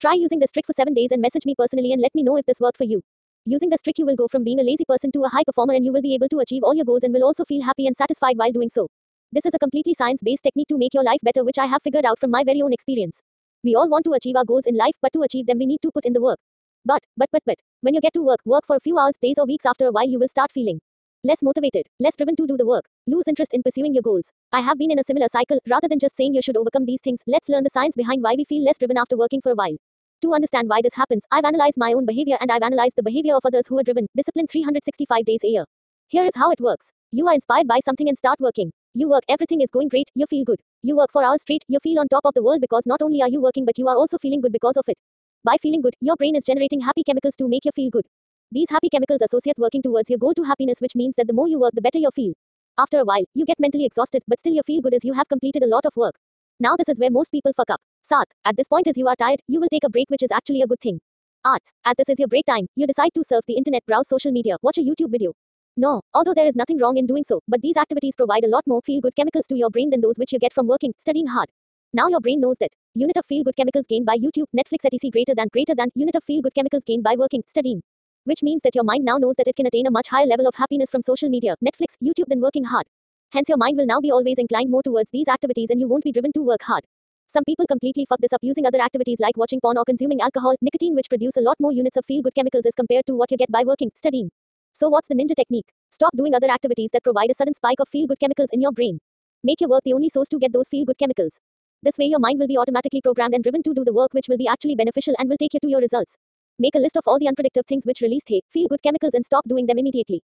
Try using this trick for 7 days and message me personally and let me know if this worked for you. Using this trick, you will go from being a lazy person to a high performer and you will be able to achieve all your goals and will also feel happy and satisfied while doing so. This is a completely science based technique to make your life better, which I have figured out from my very own experience. We all want to achieve our goals in life, but to achieve them, we need to put in the work. But, but, but, but, when you get to work, work for a few hours, days, or weeks after a while, you will start feeling less motivated, less driven to do the work, lose interest in pursuing your goals. I have been in a similar cycle, rather than just saying you should overcome these things, let's learn the science behind why we feel less driven after working for a while. To understand why this happens, I've analyzed my own behavior and I've analyzed the behavior of others who are driven, disciplined 365 days a year. Here is how it works. You are inspired by something and start working. You work, everything is going great, you feel good. You work for hours straight, you feel on top of the world because not only are you working but you are also feeling good because of it. By feeling good, your brain is generating happy chemicals to make you feel good. These happy chemicals associate working towards your goal to happiness, which means that the more you work, the better you feel. After a while, you get mentally exhausted, but still you feel good as you have completed a lot of work. Now, this is where most people fuck up. Sat, at this point, as you are tired, you will take a break, which is actually a good thing. Art, as this is your break time, you decide to surf the internet, browse social media, watch a YouTube video. No, although there is nothing wrong in doing so, but these activities provide a lot more feel good chemicals to your brain than those which you get from working, studying hard. Now your brain knows that unit of feel good chemicals gained by YouTube, Netflix, etc. greater than greater than unit of feel good chemicals gained by working, studying. Which means that your mind now knows that it can attain a much higher level of happiness from social media, Netflix, YouTube than working hard. Hence your mind will now be always inclined more towards these activities and you won't be driven to work hard. Some people completely fuck this up using other activities like watching porn or consuming alcohol, nicotine which produce a lot more units of feel good chemicals as compared to what you get by working, studying. So what's the ninja technique? Stop doing other activities that provide a sudden spike of feel good chemicals in your brain. Make your work the only source to get those feel good chemicals. This way your mind will be automatically programmed and driven to do the work which will be actually beneficial and will take you to your results. Make a list of all the unpredictable things which release hey, feel good chemicals and stop doing them immediately.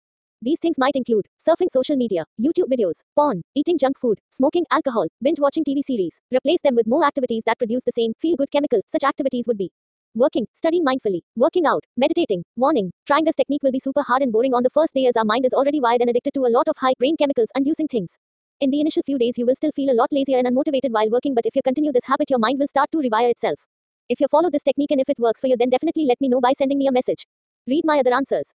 These things might include surfing social media, YouTube videos, porn, eating junk food, smoking alcohol, binge watching TV series. Replace them with more activities that produce the same feel good chemical. Such activities would be working, studying mindfully, working out, meditating. Warning trying this technique will be super hard and boring on the first day as our mind is already wired and addicted to a lot of high brain chemicals and using things. In the initial few days, you will still feel a lot lazier and unmotivated while working, but if you continue this habit, your mind will start to rewire itself. If you follow this technique and if it works for you, then definitely let me know by sending me a message. Read my other answers.